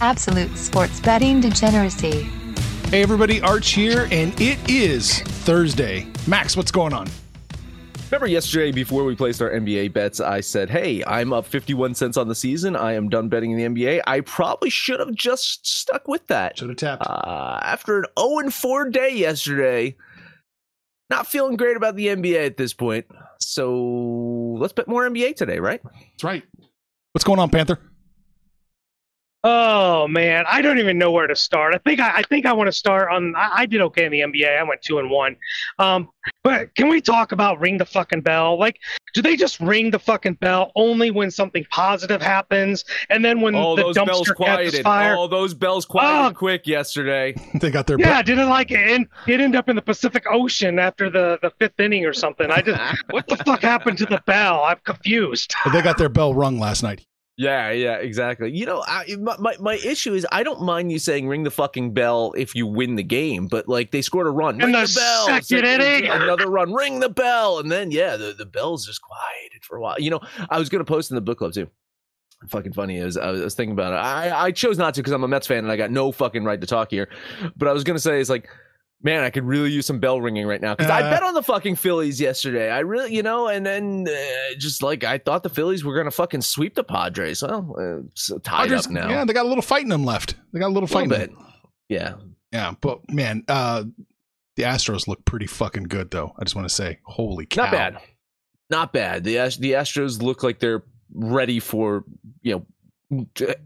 Absolute sports betting degeneracy. Hey everybody, Arch here, and it is Thursday. Max, what's going on? Remember yesterday before we placed our NBA bets, I said, "Hey, I'm up 51 cents on the season. I am done betting in the NBA." I probably should have just stuck with that. Should have tapped. Uh, after an 0 and 4 day yesterday, not feeling great about the NBA at this point. So let's bet more NBA today, right? That's right. What's going on, Panther? Oh man, I don't even know where to start. I think I, I think I want to start on. I, I, did okay in the NBA. I went two and one. Um, but can we talk about ring the fucking bell? Like, do they just ring the fucking bell only when something positive happens, and then when oh, the those dumpster bells quieted. catches fire? Oh, those bells quieted quick yesterday. they got their yeah. Did it like it? It end up in the Pacific Ocean after the the fifth inning or something? I just what the fuck happened to the bell? I'm confused. They got their bell rung last night. Yeah, yeah, exactly. You know, I, my my issue is I don't mind you saying ring the fucking bell if you win the game, but like they scored a run, ring the, the, bell, second inning, another run, ring the bell, and then yeah, the the bell's just quieted for a while. You know, I was gonna post in the book club too. Fucking funny is I was, I was thinking about it. I I chose not to because I'm a Mets fan and I got no fucking right to talk here, but I was gonna say it's like man, I could really use some bell ringing right now because uh, I bet on the fucking Phillies yesterday. I really, you know, and then uh, just like I thought the Phillies were gonna fucking sweep the Padres. Well, uh, so tied Padres, up now. Yeah, they got a little fight in them left. They got a little fight in them. Yeah, yeah, but man, uh, the Astros look pretty fucking good though. I just want to say, holy cow, not bad, not bad. The the Astros look like they're ready for you know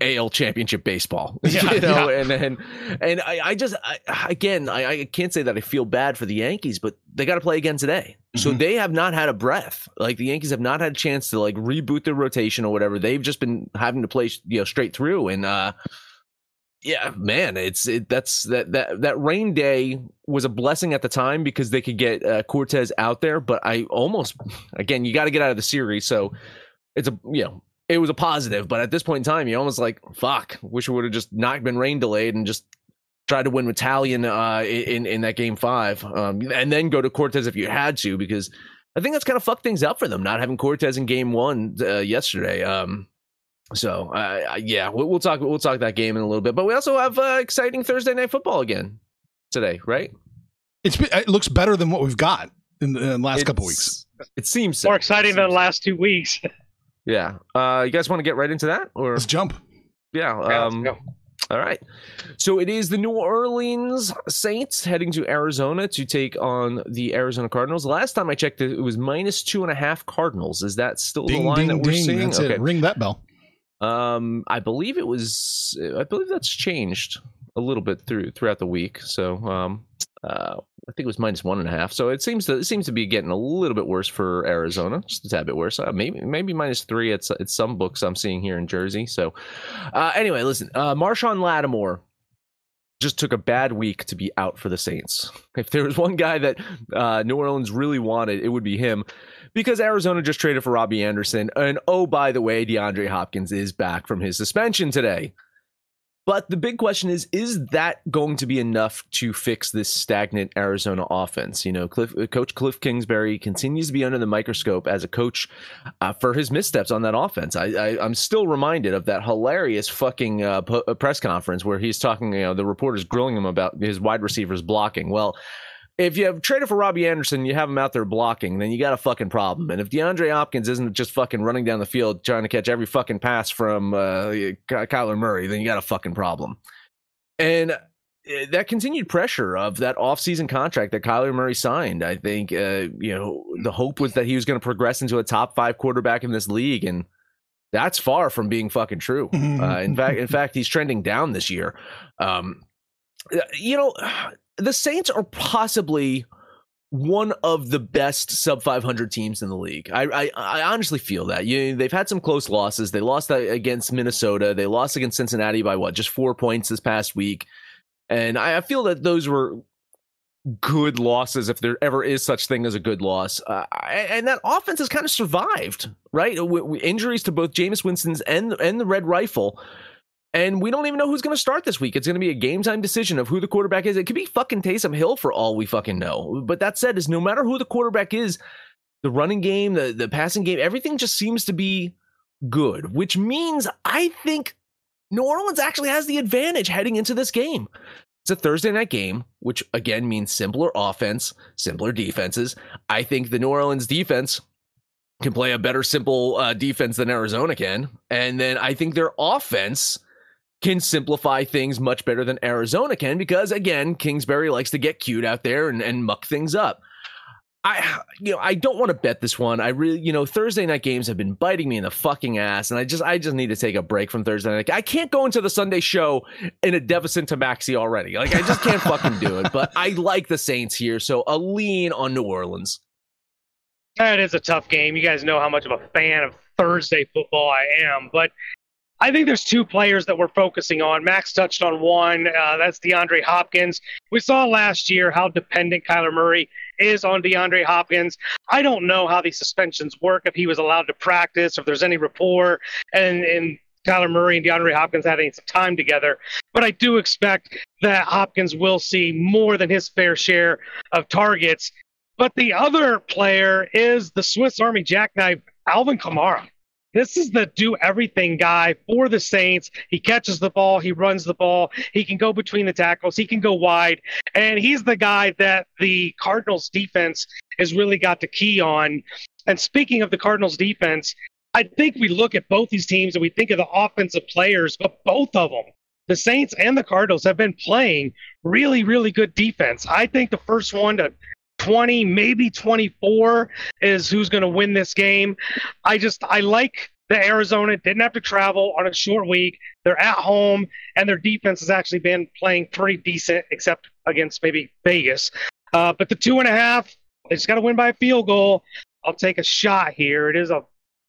AL championship baseball, yeah, you know, yeah. and then, and I, I just, I, again, I, I can't say that I feel bad for the Yankees, but they got to play again today. So Mhm. they have not had a breath. Like the Yankees have not had a chance to like reboot their rotation or whatever. They've just been having to play, you know, straight through. And, uh, yeah, man, it's it, that's that that that rain day was a blessing at the time because they could get uh, Cortes out there. But I almost, again, you got to get out of the series, so it's a you know it was a positive. But at this point in time, you almost like fuck. Wish it would have just not been rain delayed and just tried to win Italian uh, in in that game five, um, and then go to Cortes if you had to because I think that's kind of fucked things up for them not having Cortes in game one uh, yesterday. Um, so uh, yeah, we'll, we'll talk we'll talk that game in a little bit, but we also have uh, exciting Thursday night football again today, right? It's it looks better than what we've got in the, in the last couple weeks. It seems so. More exciting than the last two weeks. Yeah. Uh, you guys want to get right into that, or let's jump? Yeah. Yeah, Um, let's all right. So it is the New Orleans Saints heading to Arizona to take on the Arizona Cardinals. Last time I checked, it was minus two and a half Cardinals. Is that still Ding the line ding that we're ding. seeing? That's it. Ring that bell. Um, I believe it was. I believe that's changed a little bit through throughout the week. So, um, uh, I think it was minus one and a half. So it seems to it seems to be getting a little bit worse for Arizona, just a tad bit worse. Uh, maybe maybe minus three at, at some books I'm seeing here in Jersey. So, uh, anyway, listen, uh, Marshon Lattimore just took a bad week to be out for the Saints. If there was one guy that uh, New Orleans really wanted, it would be him because Arizona just traded for Robbie Anderson. And oh, by the way, DeAndre Hopkins is back from his suspension today. But the big question is is that going to be enough to fix this stagnant Arizona offense? You know, Cliff, uh, Coach Cliff Kingsbury continues to be under the microscope as a coach uh, for his missteps on that offense. I, am still reminded of that hilarious fucking uh, p- press conference where he's talking, you know, the reporters grilling him about his wide receivers blocking. Well, if you have traded for Robbie Anderson, you have him out there blocking, then you got a fucking problem. And if DeAndre Hopkins isn't just fucking running down the field trying to catch every fucking pass from uh, Kyler Murray, then you got a fucking problem. And eh, that continued pressure of that offseason contract that Kyler Murray signed, I think, uh, you know, the hope was that he was going to progress into a top five quarterback in this league. And that's far from being fucking true. Uh, in fact, in fact, he's trending down this year. Um, you know, the Saints are possibly one of the best sub 500 teams in the league. I, I, I honestly feel that. You they've had some close losses. They lost against Minnesota. They lost against Cincinnati by what? Just 4 points this past week. And I, I feel that those were good losses if there ever is such thing as a good loss. Uh, and that offense has kind of survived, right? Injuries to both Jameis Winston's and and the Red Rifle and we don't even know who's going to start this week. It's going to be a game time decision of who the quarterback is. It could be fucking Taysom Hill for all we fucking know. But that said, is no matter who the quarterback is, the running game, the, the passing game, everything just seems to be good, which means I think New Orleans actually has the advantage heading into this game. It's a Thursday night game, which again means simpler offense, simpler defenses. I think the New Orleans defense can play a better simple uh, defense than Arizona can. And then I think their offense can simplify things much better than Arizona can because again, Kingsbury likes to get cute out there and, and muck things up. I you know I don't want to bet this one. I really you know Thursday night games have been biting me in the fucking ass, and I just I just need to take a break from Thursday night. I can't go into the Sunday show in a deficit to Maxi already. Like I just can't fucking do it. But I like the Saints here, so a lean on New Orleans. That is a tough game. You guys know how much of a fan of Thursday football I am, but I think there's two players that we're focusing on. Max touched on one. Uh, that's DeAndre Hopkins. We saw last year how dependent Kyler Murray is on DeAndre Hopkins. I don't know how these suspensions work, if he was allowed to practice, if there's any rapport, and, and Kyler Murray and DeAndre Hopkins having some time together. But I do expect that Hopkins will see more than his fair share of targets. But the other player is the Swiss Army jackknife, Alvin Kamara. This is the do everything guy for the Saints. He catches the ball, he runs the ball, he can go between the tackles, he can go wide, and he's the guy that the Cardinals defense has really got the key on. And speaking of the Cardinals defense, I think we look at both these teams and we think of the offensive players, but both of them, the Saints and the Cardinals, have been playing really, really good defense. I think the first one to 20, maybe 24 is who's going to win this game. I just, I like the Arizona didn't have to travel on a short week. They're at home, and their defense has actually been playing pretty decent, except against maybe Vegas. Uh, but the two and a half, they just got to win by a field goal. I'll take a shot here. It is a,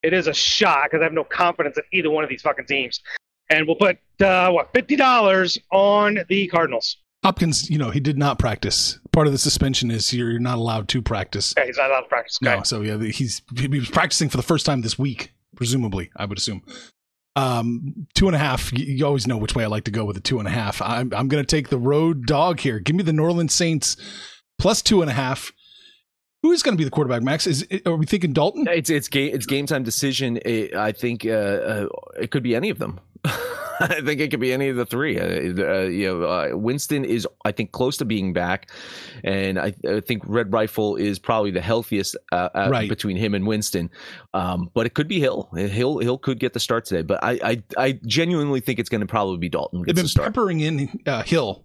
it is a shot because I have no confidence in either one of these fucking teams. And we'll put uh, what fifty dollars on the Cardinals. Hopkins, you know, he did not practice. Part of the suspension is you're not allowed to practice. Yeah, he's not allowed to practice. Okay. No, so yeah, he's he was practicing for the first time this week, presumably. I would assume. Um, two and a half. You, you always know which way I like to go with a two and a half. I'm I'm going to take the road dog here. Give me the New Orleans Saints plus two and a half. Who is going to be the quarterback, Max? Is are we thinking Dalton? It's it's game it's game time decision. It, I think uh, uh, it could be any of them. I think it could be any of the three. Uh, uh, you know, uh, Winston is, I think, close to being back, and I, I think Red Rifle is probably the healthiest uh, uh, right. between him and Winston. Um, but it could be Hill. Hill Hill could get the start today. But I I, I genuinely think it's going to probably be Dalton. They've been peppering in uh, Hill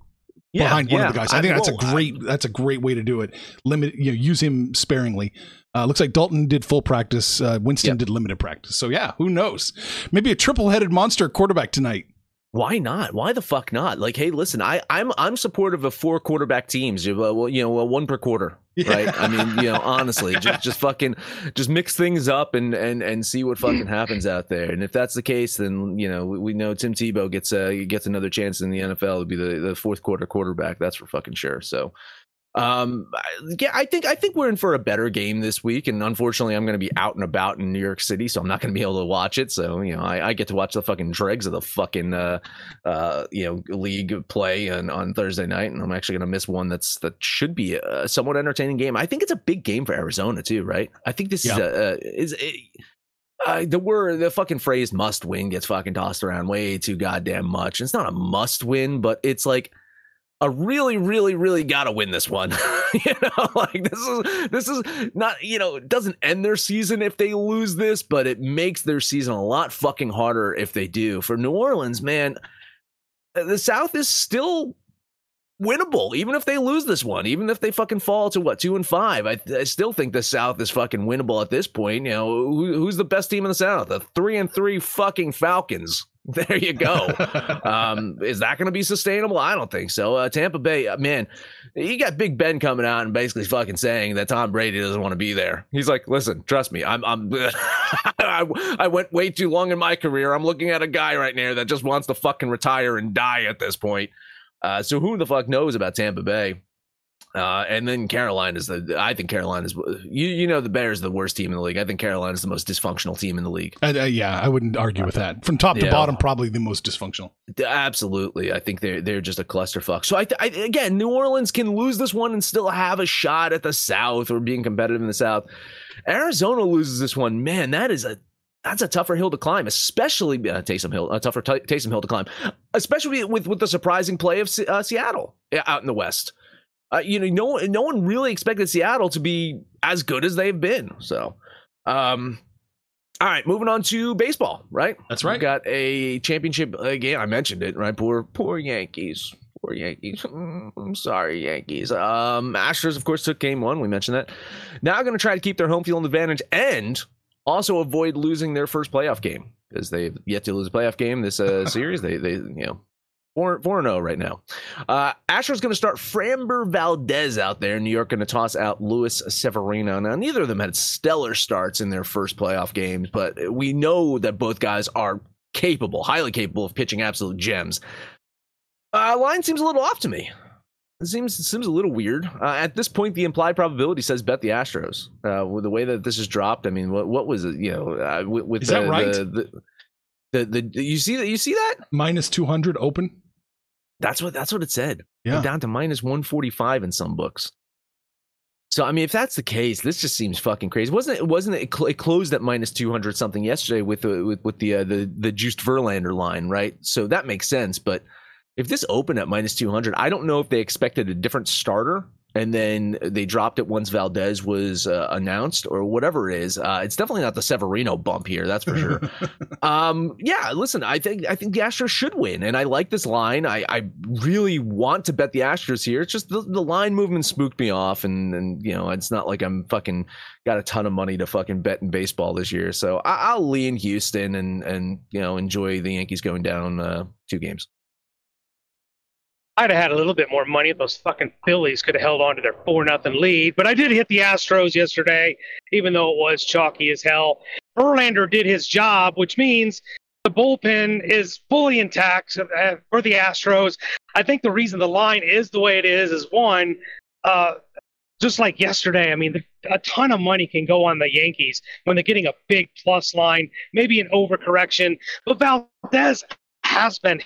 yeah, behind one yeah. of the guys. I think I, that's a great I, that's a great way to do it. Limit you know use him sparingly. Uh, looks like Dalton did full practice. Uh, Winston did limited practice. So yeah, who knows? Maybe a triple-headed monster quarterback tonight. Why not? Why the fuck not? Like, hey, listen, I, I'm I'm supportive of four quarterback teams. You know, one per quarter, right? I mean, you know, honestly, just just fucking just mix things up and and and see what fucking happens out there. And if that's the case, then you know we, we know Tim Tebow gets uh gets another chance in the NFL to be the the fourth quarter quarterback. That's for fucking sure. So Um, yeah, I think I think we're in for a better game this week, and unfortunately, I'm going to be out and about in New York City, so I'm not going to be able to watch it. So you know, I, I, get to watch the fucking dregs of the fucking uh, uh, you know league play on, on Thursday night, and I'm actually going to miss one that's that should be a somewhat entertaining game. I think it's a big game for Arizona too, right? I think this yeah. is a, a is. A, uh, the word, the fucking phrase "must win" gets fucking tossed around way too goddamn much. It's not a must win, but it's like a really, really, really gotta win this one. you know, like this is this is not, you know, it doesn't end their season if they lose this, but it makes their season a lot fucking harder if they do. For New Orleans, man, uh, the South is still winnable, even if they lose this one, even if they fucking fall to what two and five. I, I still think the South is fucking winnable at this point. You know, who, who's the best team in the South? The three and three fucking Falcons. There you go. um, is that going to be sustainable? I don't think so. Uh, Tampa Bay, uh, man, you got Big Ben coming out and basically fucking saying that Tom Brady doesn't want to be there. He's like, listen, trust me, I'm, I'm, I, I went way too long in my career. I'm looking at a guy right now that just wants to fucking retire and die at this point. Uh, so who the fuck knows about Tampa Bay? Uh, and then Carolina is the. I think Carolina is. You you know the Bears the worst team in the league. I think Carolina is the most dysfunctional team in the league. Uh, yeah, I wouldn't argue with that. From top to yeah. bottom, probably the most dysfunctional. Absolutely, I think they're they're just a clusterfuck. So I, I again, New Orleans can lose this one and still have a shot at the South or being competitive in the South. Arizona loses this one, man. That is a that's a tougher hill to climb, especially uh, Taysom Hill, a tougher t- Taysom Hill to climb, especially with with the surprising play of C- uh, Seattle out in the West. Uh, you know, no no one really expected Seattle to be as good as they've been. So, um, all right, moving on to baseball. Right, that's right. We got a championship game. I mentioned it. Right, poor poor Yankees. Poor Yankees. I'm sorry, Yankees. Um, Astros, of course, took game one. We mentioned that. Now going to try to keep their home field advantage and also avoid losing their first playoff game because they've yet to lose a playoff game this uh, series. They they you know 4 0 right now. Uh, Astros going to start Framber Valdez out there. New York going to toss out Luis Severino. Now, neither of them had stellar starts in their first playoff games, but we know that both guys are capable, highly capable of pitching absolute gems. Uh, line seems a little off to me. It seems it seems a little weird. Uh, at this point, the implied probability says bet the Astros. Uh, with the way that this is dropped, I mean, what what was it? You know, uh, with, with is the, that right? The, the, the, the you see that you see that minus two hundred open. That's what that's what it said. Yeah, Went down to minus one forty five in some books. So I mean, if that's the case, this just seems fucking crazy. Wasn't it? Wasn't it? It closed at minus two hundred something yesterday with the with, with the uh, the the juiced Verlander line, right? So that makes sense. But if this opened at minus two hundred, I don't know if they expected a different starter and then they dropped it once Valdez was uh, announced or whatever it is. Uh, it's definitely not the Severino bump here, that's for sure. um, yeah, listen, I think I think the Astros should win, and I like this line. I, I really want to bet the Astros here. It's just the, the line movement spooked me off, and and you know it's not like I'm fucking got a ton of money to fucking bet in baseball this year. So I, will lean Houston and and you know enjoy the Yankees going down uh, two games. I'd have had a little bit more money if those fucking Phillies could have held on to their four nothing lead. But I did hit the Astros yesterday, even though it was chalky as hell. Verlander did his job, which means the bullpen is fully intact uh, for the Astros. I think the reason the line is the way it is is one, uh, just like yesterday. I mean, a ton of money can go on the Yankees when they're getting a big plus line, maybe an overcorrection. But Valdez has been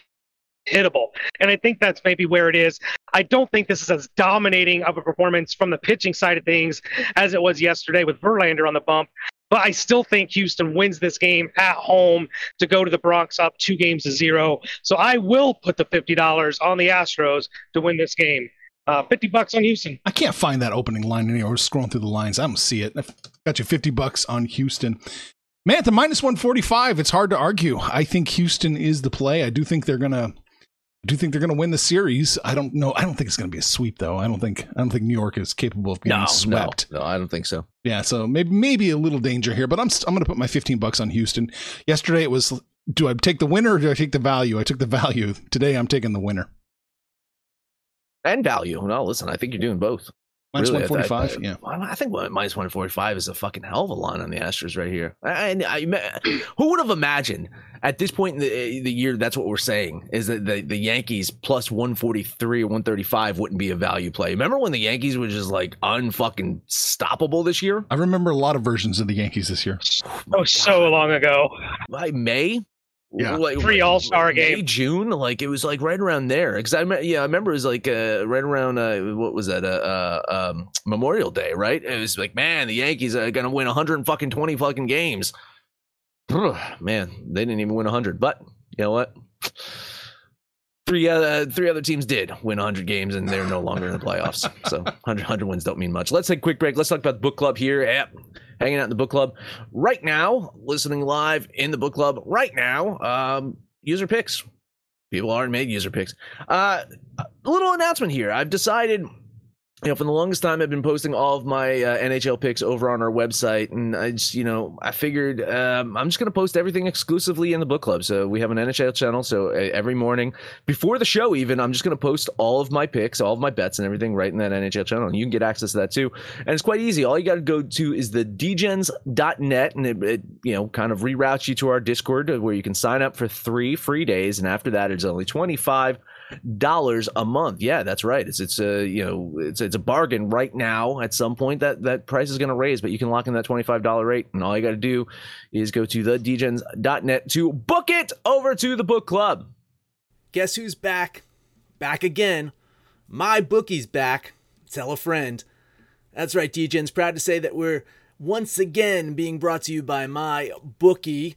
hittable. And I think that's maybe where it is. I don't think this is as dominating of a performance from the pitching side of things as it was yesterday with Verlander on the bump. But I still think Houston wins this game at home to go to the Bronx up two games to zero. So I will put the $50 on the Astros to win this game. Uh, 50 bucks on Houston. I can't find that opening line anywhere. Scrolling through the lines. I don't see it. I've got you 50 bucks on Houston. Man, at the minus 145, it's hard to argue. I think Houston is the play. I do think they're going to I do think they're going to win the series. I don't know. I don't think it's going to be a sweep, though. I don't think. I don't think New York is capable of being no, swept. No, no, I don't think so. Yeah, so maybe maybe a little danger here, but I'm I'm going to put my 15 bucks on Houston. Yesterday it was, do I take the winner or do I take the value? I took the value. Today I'm taking the winner. And value. No, listen, I think you're doing both. Minus Really, I- 145, I, yeah. I think minus one forty five is a fucking hell of a line on the Astros right here. And I, I, who would have imagined at this point in the, the year that's what we're saying is that the, the Yankees plus one forty three or one thirty five wouldn't be a value play. Remember when the Yankees were just like unfucking stoppable this year? I remember a lot of versions of the Yankees this year. Oh, so long ago. By May. Yeah. like Pre All-Star May, game. June, like it was like right around there. Because I, yeah, I remember it was like uh, right around uh, what was that? Uh, uh, um, Memorial Day, right? It was like, man, the Yankees are gonna win 100 fucking 20 fucking games. Man, they didn't even win 100. But you know what? Three uh, three other teams did win 100 games, and they're no longer in the playoffs. So 100, 100 wins don't mean much. Let's take a quick break. Let's talk about the book club here. Yep. Hanging out in the book club right now, listening live in the book club right now. Um, user picks. People aren't made user picks. Uh, a little announcement here. I've decided you know, for the longest time, I've been posting all of my uh, NHL picks over on our website, and I just, you know, I figured um, I'm just going to post everything exclusively in the book club. So we have an NHL channel. So uh, every morning before the show, even I'm just going to post all of my picks, all of my bets, and everything right in that NHL channel. And you can get access to that too. And it's quite easy. All you got to go to is the degens.net, and it, it, you know, kind of reroutes you to our Discord uh, where you can sign up for three free days, and after that, it's only 25 dollars a month. Yeah, that's right. It's it's a you know it's it's a bargain right now. At some point, that that price is going to raise, but you can lock in that twenty five dollar rate, and all you got to do is go to the degens.net to book it over to the book club. Guess who's back? Back again. My bookie's back. Tell a friend. That's right, DJ's proud to say that we're once again being brought to you by my bookie.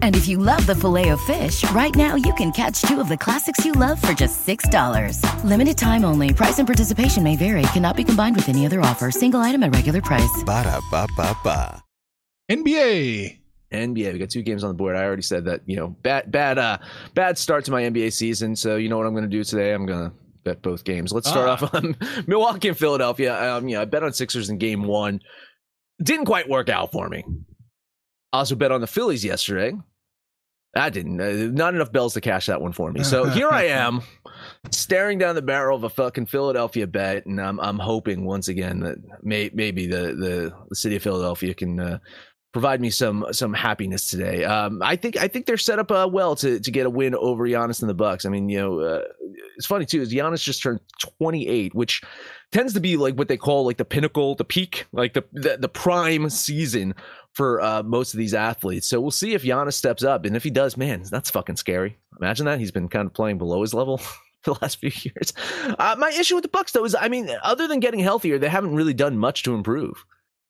And if you love the filet of fish, right now you can catch two of the classics you love for just $6. Limited time only. Price and participation may vary. Cannot be combined with any other offer. Single item at regular price. Ba-da-ba-ba-ba. NBA. NBA. We got two games on the board. I already said that, you know, bad, bad, uh, bad start to my NBA season. So you know what I'm going to do today? I'm going to bet both games. Let's start Ah. off on Milwaukee and Philadelphia. Um, yeah, I bet on Sixers in game one. Didn't quite work out for me. Also bet on the Phillies yesterday. I didn't. Uh, not enough bells to cash that one for me. So here I am, staring down the barrel of a fucking Philadelphia bet, and I'm I'm hoping once again that may, maybe the, the the city of Philadelphia can uh, provide me some some happiness today. Um, I think I think they're set up uh, well to to get a win over Giannis and the Bucks. I mean, you know, uh, it's funny too. Is Giannis just turned 28, which tends to be like what they call like the pinnacle, the peak, like the the, the prime season for uh, most of these athletes. So we'll see if Giannis steps up, and if he does, man, that's fucking scary. Imagine that he's been kind of playing below his level. For the last few years, uh, my issue with the Bucks though is, I mean, other than getting healthier, they haven't really done much to improve.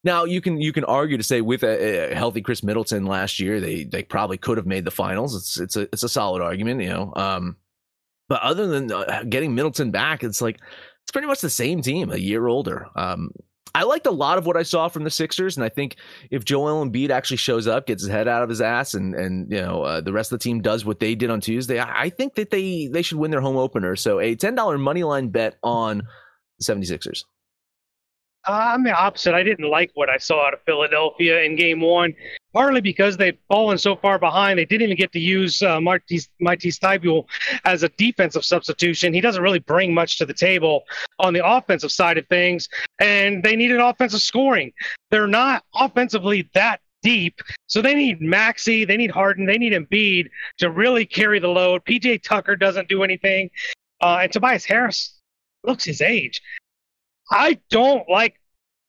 Now you can you can argue to say with a, a healthy Khris Middleton last year, they they probably could have made the finals. It's it's a it's a solid argument, you know. Um, but other than uh, getting Middleton back, it's like it's pretty much the same team, a year older. Um, I liked a lot of what I saw from the Sixers, and I think if Joel Embiid actually shows up, gets his head out of his ass, and and you know uh, the rest of the team does what they did on Tuesday, I, I think that they they should win their home opener. So a ten dollar money line bet on the 76ers. I'm the opposite. I didn't like what I saw out of Philadelphia in game one. Partly because they've fallen so far behind. They didn't even get to use uh, Matisse Thybulle as a defensive substitution. He doesn't really bring much to the table on the offensive side of things, and they needed offensive scoring. They're not offensively that deep, so they need Maxey, they need Harden, they need Embiid to really carry the load. PJ Tucker doesn't do anything, uh, and Tobias Harris looks his age. I don't like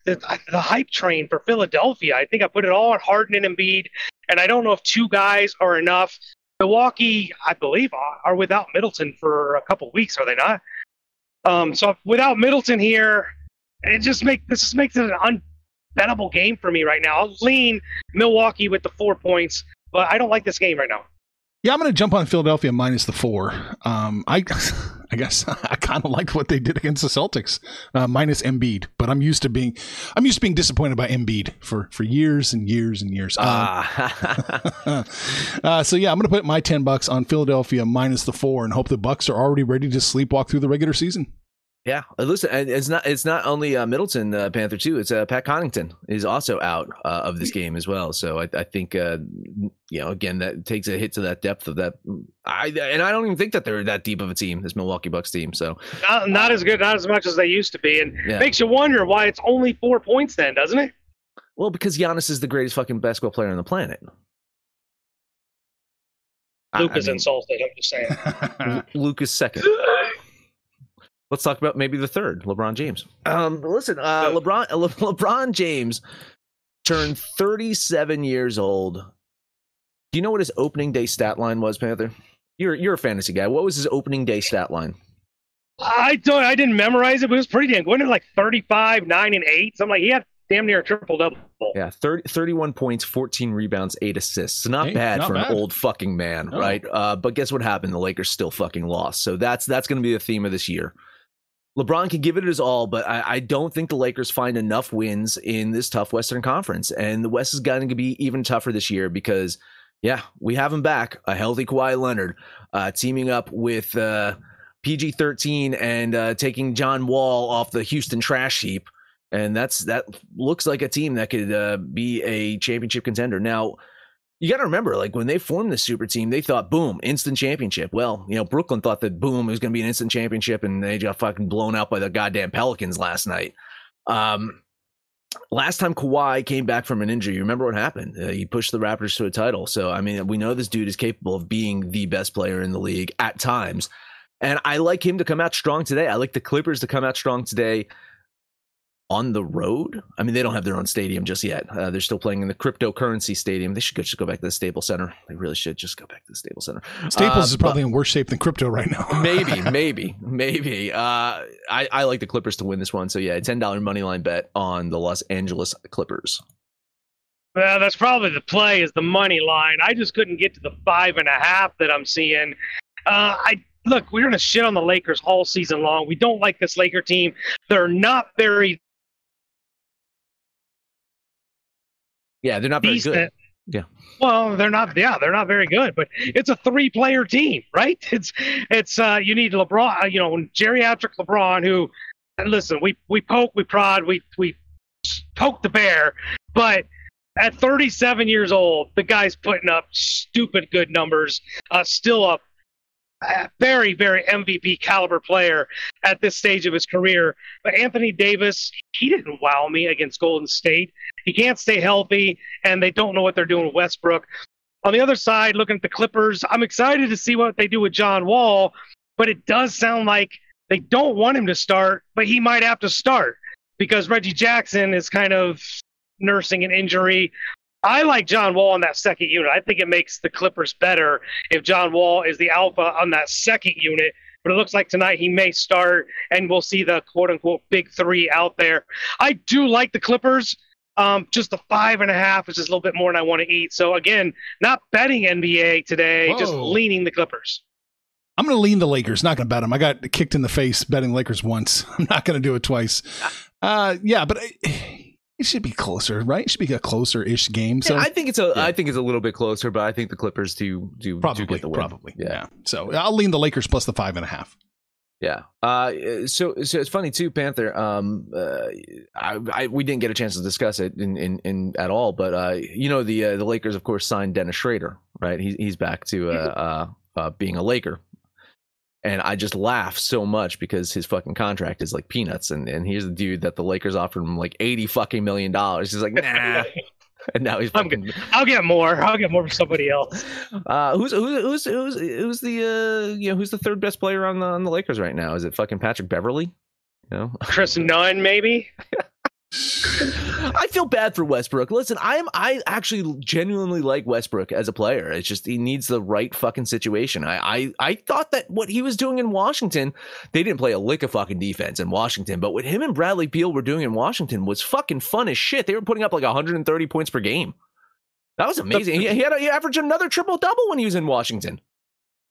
the, the hype train for Philadelphia. I think I put it all on Harden and Embiid, and I don't know if two guys are enough. Milwaukee, I believe, are without Middleton for a couple weeks, are they not? Um, so without Middleton here, it just makes this just makes it an unbettable game for me right now. I'll lean Milwaukee with the four points, but I don't like this game right now. Yeah, I'm going to jump on Philadelphia minus the four. Um, I, I guess I kind of like what they did against the Celtics, uh, minus Embiid. But I'm used to being, I'm used to being disappointed by Embiid for for years and years and years. Uh, uh, so yeah, I'm going to put my ten bucks on Philadelphia minus the four and hope the Bucks are already ready to sleepwalk through the regular season. Yeah, uh, listen, it's not it's not only uh, Middleton uh, Panther too. It's uh, Pat Connaughton is also out uh, of this game as well. So I, I think uh, you know again that takes a hit to that depth of that. I and I don't even think that they're that deep of a team. This Milwaukee Bucks team. So not, not as good, not as much as they used to be, and yeah. makes you wonder why it's only four points then, doesn't it? Well, because Giannis is the greatest fucking basketball player on the planet. Luke is I mean, insulted. I'm just saying. Luke is second. Let's talk about maybe the third, LeBron James. Um, listen, uh, LeBron Le- LeBron James turned 37 years old. Do you know what his opening day stat line was, Panther? You're you're a fantasy guy. What was his opening day stat line? I don't. I didn't memorize it, but it was pretty damn. Wasn't it like 35, nine, and eight? So I'm like, he had damn near a triple double. Yeah, 30, 31 points, 14 rebounds, eight assists. Not hey, bad not for bad. an old fucking man, no. right? Uh, but guess what happened? The Lakers still fucking lost. So that's that's going to be the theme of this year. LeBron can give it his all, but I, I, don't think the Lakers find enough wins in this tough Western Conference. And the West is going to be even tougher this year because, yeah, we have him back, a healthy Kawhi Leonard, uh, teaming up with uh, PG 13 and uh, taking John Wall off the Houston trash heap. And that's that looks like a team that could uh, be a championship contender. Now, you got to remember, like when they formed the super team, they thought, boom, instant championship. Well, you know, Brooklyn thought that, boom, it was going to be an instant championship, and they got fucking blown out by the goddamn Pelicans last night. Um, last time Kawhi came back from an injury, you remember what happened? Uh, he pushed the Raptors to a title. So, I mean, we know this dude is capable of being the best player in the league at times. And I like him to come out strong today. I like the Clippers to come out strong today on the road. I mean, they don't have their own stadium just yet. Uh, they're still playing in the cryptocurrency stadium. They should go, just go back to the Staples Center. They really should just go back to the Staples Center. Staples uh, is probably in worse shape than crypto right now. maybe, maybe, maybe. Uh, I, I like the Clippers to win this one. So yeah, ten dollar money line bet on the Los Angeles Clippers. Well, that's probably the play is the money line. I just couldn't get to the five and a half that I'm seeing. Uh, I look, we're gonna shit on the Lakers all season long. We don't like this Laker team. They're not very Yeah, they're not very decent. good. Yeah. Well, they're not. Yeah, they're not very good. But it's a three-player team, right? It's it's uh, you need LeBron. Uh, you know, geriatric LeBron. Who, listen, we we poke, we prod, we we poke the bear, but at 37 years old, the guy's putting up stupid good numbers. Uh, still a very, very MVP caliber player at this stage of his career. But Anthony Davis, he didn't wow me against Golden State. He can't stay healthy, and they don't know what they're doing with Westbrook. On the other side, looking at the Clippers, I'm excited to see what they do with John Wall, but it does sound like they don't want him to start, but he might have to start because Reggie Jackson is kind of nursing an injury. I like John Wall on that second unit. I think it makes the Clippers better if John Wall is the alpha on that second unit. But it looks like tonight he may start, and we'll see the quote unquote big three out there. I do like the Clippers. Um, just the five and a half is just a little bit more than I want to eat. So again, not betting NBA today, Whoa. just leaning the Clippers. I'm going to lean the Lakers. Not going to bet them. I got kicked in the face betting Lakers once. I'm not going to do it twice. Uh, yeah, but. I, it should be closer, right? It should be a closer-ish game. So yeah, I think it's a, yeah. I think it's a little bit closer, but I think the Clippers do do probably do get the win. Probably, yeah. yeah. So I'll lean the Lakers plus the five and a half. Yeah. Uh, so so it's funny too, Panther. Um, uh, I, I we didn't get a chance to discuss it in in, in at all, but uh, you know the uh, the Lakers of course signed Dennis Schröder, right? He's he's back to uh, uh, uh being a Laker. And I just laugh so much because his fucking contract is like peanuts, and, and here's the dude that the Lakers offered him like eighty fucking million dollars. He's like, nah, and now he's. I'm good. I'll get more. I'll get more from somebody else. Uh, who's who's who's who's who's the uh, you know who's the third best player on the on the Lakers right now? Is it fucking Patrick Beverley? You know, Kris Nunn, maybe. I feel bad for Westbrook. Listen, I am I actually genuinely like Westbrook as a player. It's just he needs the right fucking situation. I I, I thought that what he was doing in Washington, they didn't play a lick of fucking defense in Washington, but what him and Bradley Beal were doing in Washington was fucking fun as shit. They were putting up like 130 points per game. That was amazing. He, he had a, he averaged another triple double when he was in Washington.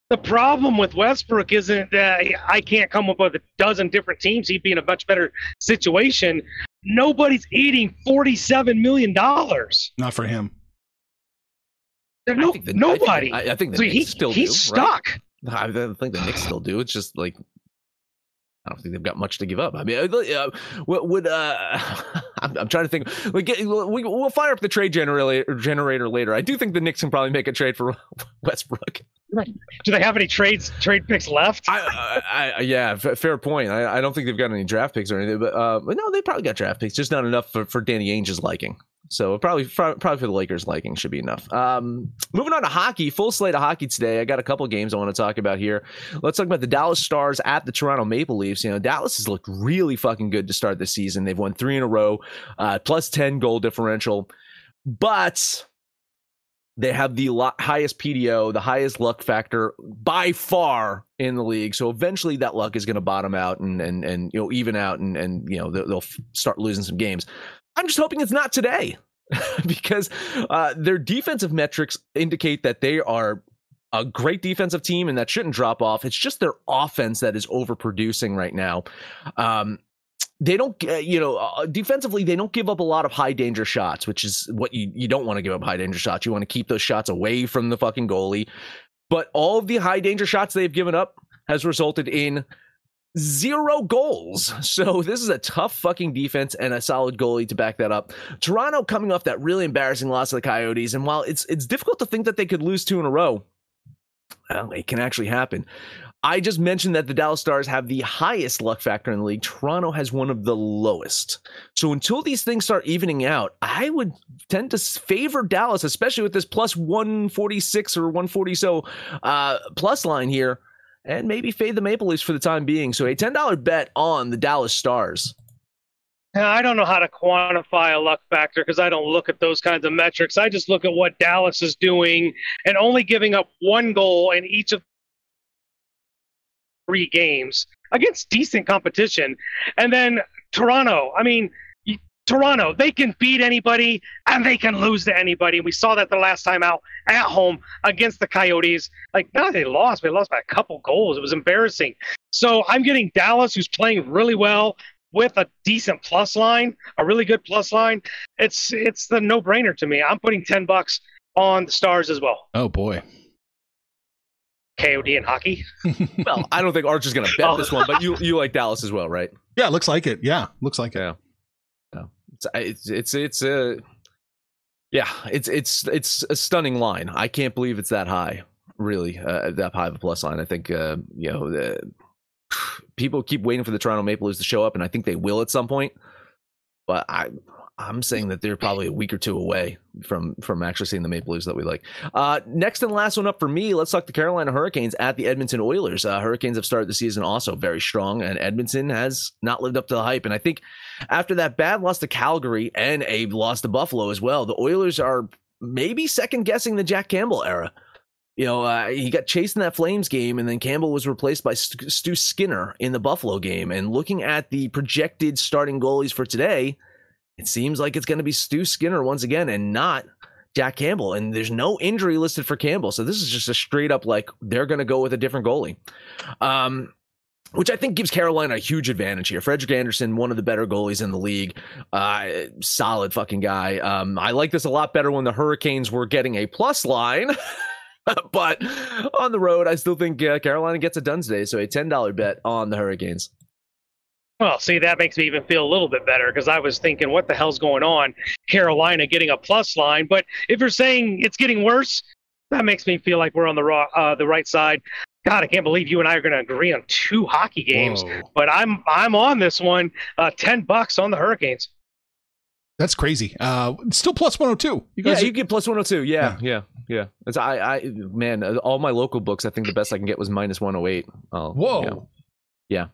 The problem with Westbrook isn't that I can't come up with a dozen different teams. He'd be in a much better situation nobody's eating $47 million. Not for him. no, the, nobody. I think, I think the so he, still he's do, stuck. Right? I think the Knicks still do. It's just like I don't think they've got much to give up. I mean, uh, would uh, I'm, I'm, trying to think. We get, we, will fire up the trade generator generator later. I do think the Knicks can probably make a trade for Westbrook. Do they have any trades trade picks left? I, I, I yeah, f- fair point. I, I, don't think they've got any draft picks or anything, but uh, but no, they probably got draft picks, just not enough for, for Danny Ainge's liking. So probably probably for the Lakers' liking should be enough. Um, moving on to hockey, full slate of hockey today. I got a couple games I want to talk about here. Let's talk about the Dallas Stars at the Toronto Maple Leafs. You know, Dallas has looked really fucking good to start the season. They've won three in a row, uh, plus ten goal differential, but they have the highest PDO, the highest luck factor by far in the league. So eventually that luck is going to bottom out and and and you know even out and and you know they'll, they'll start losing some games. I'm just hoping it's not today because uh, their defensive metrics indicate that they are a great defensive team and that shouldn't drop off. It's just their offense that is overproducing right now. Um, they don't, uh, you know, uh, defensively, they don't give up a lot of high danger shots, which is what you, you don't want to give up high danger shots. You want to keep those shots away from the fucking goalie. But all of the high danger shots they've given up has resulted in zero goals. So this is a tough fucking defense and a solid goalie to back that up. Toronto coming off that really embarrassing loss to the Coyotes, and while it's it's difficult to think that they could lose two in a row, well, it can actually happen. I just mentioned that the Dallas Stars have the highest luck factor in the league. Toronto has one of the lowest. So until these things start evening out, I would tend to favor Dallas, especially with this plus 146 or 140 so uh, plus line here and maybe fade the Maple Leafs for the time being. So a $10 bet on the Dallas Stars. I don't know how to quantify a luck factor because I don't look at those kinds of metrics. I just look at what Dallas is doing and only giving up one goal in each of three games against decent competition. And then Toronto, I mean, Toronto, they can beat anybody and they can lose to anybody. We saw that the last time out at home against the Coyotes. Like, not they lost, they lost by a couple goals. It was embarrassing. So I'm getting Dallas, who's playing really well with a decent plus line, a really good plus line. It's it's the no brainer to me. I'm putting ten bucks on the Stars as well. Oh boy. KOD and hockey. well, I don't think Arch is going to bet oh. this one, but you you like Dallas as well, right? Yeah, looks like it. Yeah, looks like it. It's it's it's a yeah, it's it's it's a stunning line. I can't believe it's that high. Really, uh, that high of a plus line. I think uh, you know the, people keep waiting for the Toronto Maple Leafs to show up, and I think they will at some point. But I I'm saying that they're probably a week or two away from from actually seeing the Maple Leafs that we like. Uh, next and last one up for me, let's talk the Carolina Hurricanes at the Edmonton Oilers. Uh, Hurricanes have started the season also very strong, and Edmonton has not lived up to the hype. And I think after that bad loss to Calgary and a loss to Buffalo as well, the Oilers are maybe second guessing the Jack Campbell era. You know, uh, he got chased in that Flames game, and then Campbell was replaced by Stu Skinner in the Buffalo game. And looking at the projected starting goalies for today, it seems like it's going to be Stu Skinner once again and not Jack Campbell. And there's no injury listed for Campbell. So this is just a straight up like they're going to go with a different goalie. Um, which I think gives Carolina a huge advantage here. Frederik Andersen, one of the better goalies in the league, uh, solid fucking guy. Um, I like this a lot better when the Hurricanes were getting a plus line. but on the road, I still think uh, Carolina gets it done today. So a ten dollar bet on the Hurricanes. Well, see, that makes me even feel a little bit better because I was thinking, what the hell's going on? Carolina getting a plus line, but if you're saying it's getting worse, that makes me feel like we're on the raw, uh, the right side. God, I can't believe you and I are going to agree on two hockey games, Whoa. but I'm I'm on this one. Uh, Ten bucks on the Hurricanes. That's crazy. Uh, still plus 102. You Yeah, guys, you get plus one hundred two. Yeah, yeah, yeah. It's I, I, man, uh, all my local books. I think the best I can get was minus one hundred eight. Oh, whoa. Yeah.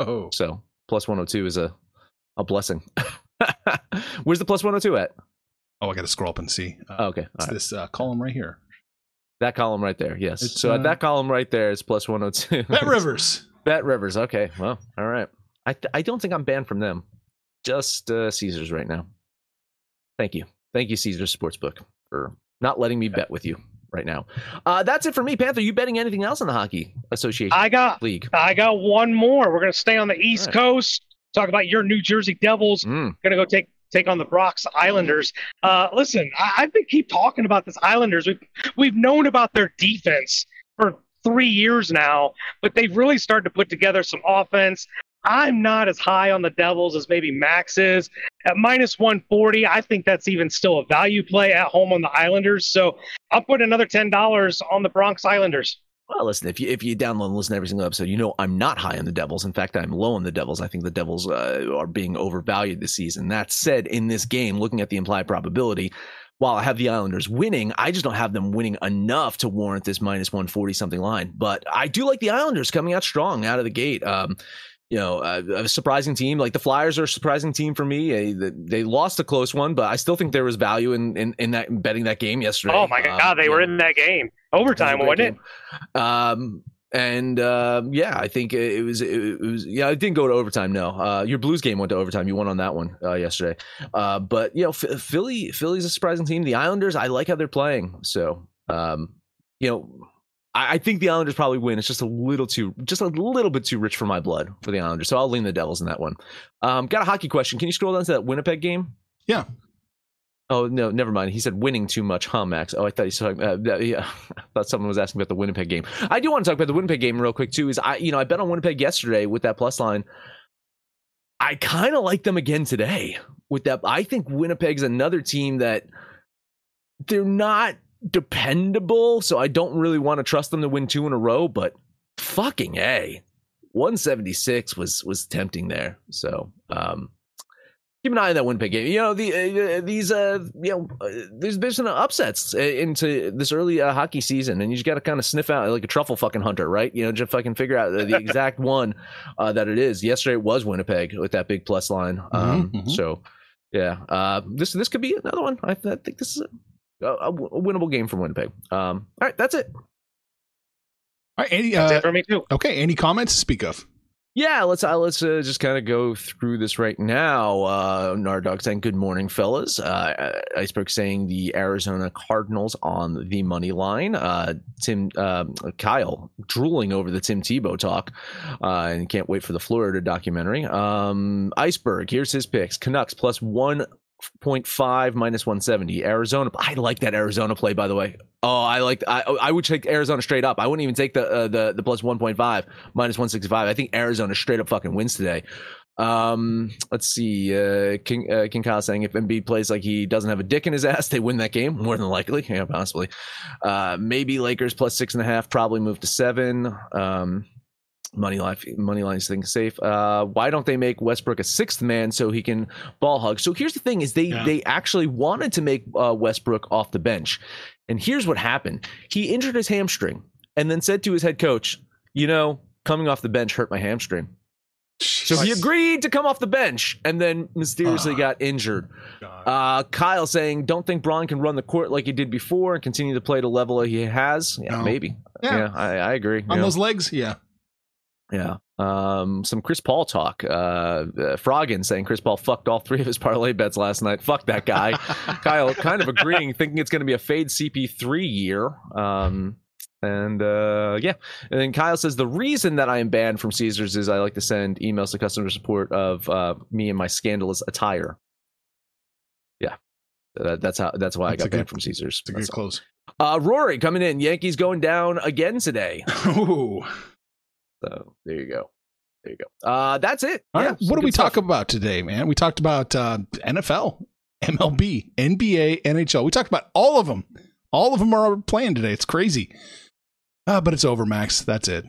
Oh. So plus one hundred two is a a blessing. Where's the plus one hundred two at? Oh, I got to scroll up and see. Uh, Oh, okay, it's all right. this uh, column right here. that column right there. Yes. It's, so uh, at that column right there is plus one hundred two. Bet Rivers. BetRivers. Okay. Well, all right. I th- I don't think I'm banned from them. Just uh, Caesars right now. Thank you. Thank you, Caesars Sportsbook, for not letting me bet with you right now. Uh, that's it for me, Panther. You betting anything else in the Hockey Association I got League? I got one more. We're going to stay on the East All Coast. Talk about your New Jersey Devils. Mm. Going to go take take on the Bronx Islanders. Uh, listen, I, I've been keep talking about this Islanders. We've we've known about their defense for three years now, but they've really started to put together some offense. I'm not as high on the Devils as maybe Max is. At minus 140, I think that's even still a value play at home on the Islanders. So I'll put another $10 on the Bronx Islanders. Well, listen, if you if you download and listen to every single episode, you know I'm not high on the Devils. In fact, I'm low on the Devils. I think the Devils uh, are being overvalued this season. That said, in this game, looking at the implied probability, while I have the Islanders winning, I just don't have them winning enough to warrant this minus 140 something line. But I do like the Islanders coming out strong out of the gate. Um, you know, uh, a surprising team. Like the Flyers are a surprising team for me. Uh, they lost a close one, but I still think there was value in in, in that in betting that game yesterday. Oh my God, Um, they were know, in that game. was a Overtime, great wasn't it? Um, and um, yeah, I think it was it was yeah, it didn't go to overtime. No, uh, your Blues game went to overtime. You won on that one uh, yesterday. Uh, but you know, Ph- Philly Philly's a surprising team. The Islanders, I like how they're playing. So um, you know. I I think the Islanders probably win. It's just a little too, just a little bit too rich for my blood for the Islanders. So I'll lean the Devils in that one. Um, got a hockey question. Can you scroll down to that Winnipeg game? Yeah. Oh no, never mind. He said winning too much, huh, Max? Oh, I thought he was talking. Uh, yeah, I thought someone was asking about the Winnipeg game. I do want to talk about the Winnipeg game real quick too. Is I, you know, I bet on Winnipeg yesterday with that plus line. I kind of like them again today with that. I think Winnipeg's another team that they're not dependable, so I don't really want to trust them to win two in a row. But fucking a, one seventy six was was tempting there. So um, keep an eye on that Winnipeg game. You know the uh, these uh you know uh, there's been some upsets uh, into this early uh, hockey season, and you just got to kind of sniff out like a truffle fucking hunter, right? You know, just fucking figure out the, the exact one uh, that it is. Yesterday it was Winnipeg with that big plus line. Um, mhm. So yeah, uh, this this could be another one. I, I think this is a, a, a winnable game for Winnipeg. Um, all right, that's it. All right, any, That's uh, it for me too. okay, any comments to speak of? Yeah, let's uh, let's uh, just kind of go through this right now. Uh, Nardog saying, "Good morning, fellas." Uh, Iceberg saying the Arizona Cardinals on the money line. Uh, Tim um Kyle drooling over the Tim Tebow talk, uh, and can't wait for the Florida documentary. Um, Iceberg, here's his picks: Canucks plus one. 0.5 minus 170 arizona i like that arizona play by the way. Oh i like i i would take arizona straight up. I wouldn't even take the uh, the the plus 1.5 minus 165 i think arizona straight up fucking wins today. Um let's see uh king uh, king kyle saying if Embiid plays like he doesn't have a dick in his ass they win that game more than likely. Yeah possibly. Uh maybe lakers plus six and a half probably move to seven. Um money line money line is thing safe uh why don't they make westbrook a sixth man so he can ball hug so here's the thing is they Yeah. they actually wanted to make uh, westbrook off the bench and here's what happened he injured his hamstring and then said to his head coach you know coming off the bench hurt my hamstring so he agreed to come off the bench and then mysteriously Ah. got injured uh, Kyle saying, "Don't think Bron can run the court like he did before and continue to play to level he has." Yeah, No. maybe. Yeah. Yeah, I, I agree. On Yeah. those legs, yeah. Yeah. Um, some Chris Paul talk. Uh, uh, Froggen saying Chris Paul fucked all three of his parlay bets last night. Fuck that guy. Kyle kind of agreeing, thinking it's going to be a fade CP3 year. Um, and uh, yeah, and then Kyle says the reason that I am banned from Caesars is I like to send emails to customer support of uh, me and my scandalous attire. Yeah, that, that's how. That's why That's I got banned from Caesars. It's a That's good all. close. Uh, Rory coming in. Yankees going down again today. Ooh. So there you go. There you go. Uh, that's it. All Yeah, right. What did we stuff. talk about today, man? We talked about uh, NFL, MLB, NBA, NHL. We talked about all of them. All of them are playing today. It's crazy. Uh, but it's over, Max. That's it.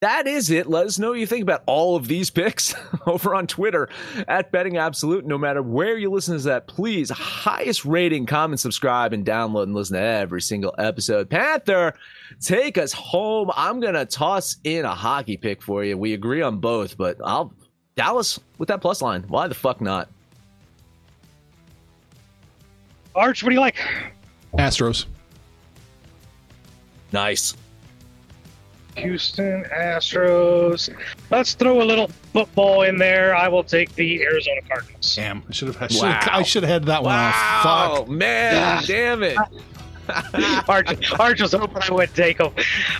That is it. Let us know what you think about all of these picks over on Twitter at Betting Absolute. No matter where you listen to that, please highest rating, comment, subscribe, and download and listen to every single episode. Panther, take us home. I'm gonna toss in a hockey pick for you. We agree on both, but I'll Dallas with that plus line. Why the fuck not? Arch, what do you like? Astros. Nice. Houston Astros. Let's throw a little football in there. I will take the Arizona Cardinals. Damn. I should have. I should have, I should have had that one Wow, off. Fuck. man, damn it. Arch, Arch was hoping I would take them.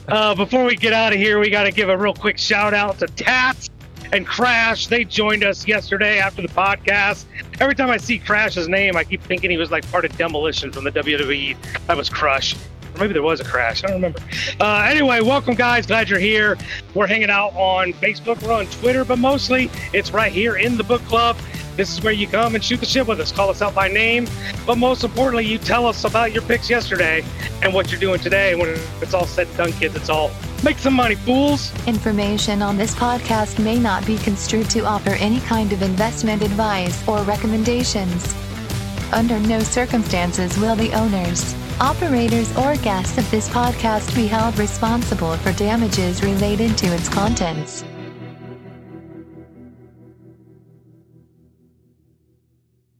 Uh, before we get out of here, we got to give a real quick shout out to Tats and Crash. They joined us yesterday after the podcast. Every time I see Crash's name, I keep thinking he was like part of Demolition from the WWE. That was Crush. Maybe there was a crash. I don't remember. Uh, anyway, welcome, guys. Glad you're here. We're hanging out on Facebook. We're on Twitter, but mostly it's right here in the book club. This is where you come and shoot the shit with us. Call us out by name. But most importantly, you tell us about your picks yesterday and what you're doing today. When it's all said and done, kids, it's all make some money, fools. Information on this podcast may not be construed to offer any kind of investment advice or recommendations. Under no circumstances will the owners, operators, or guests of this podcast be held responsible for damages related to its contents.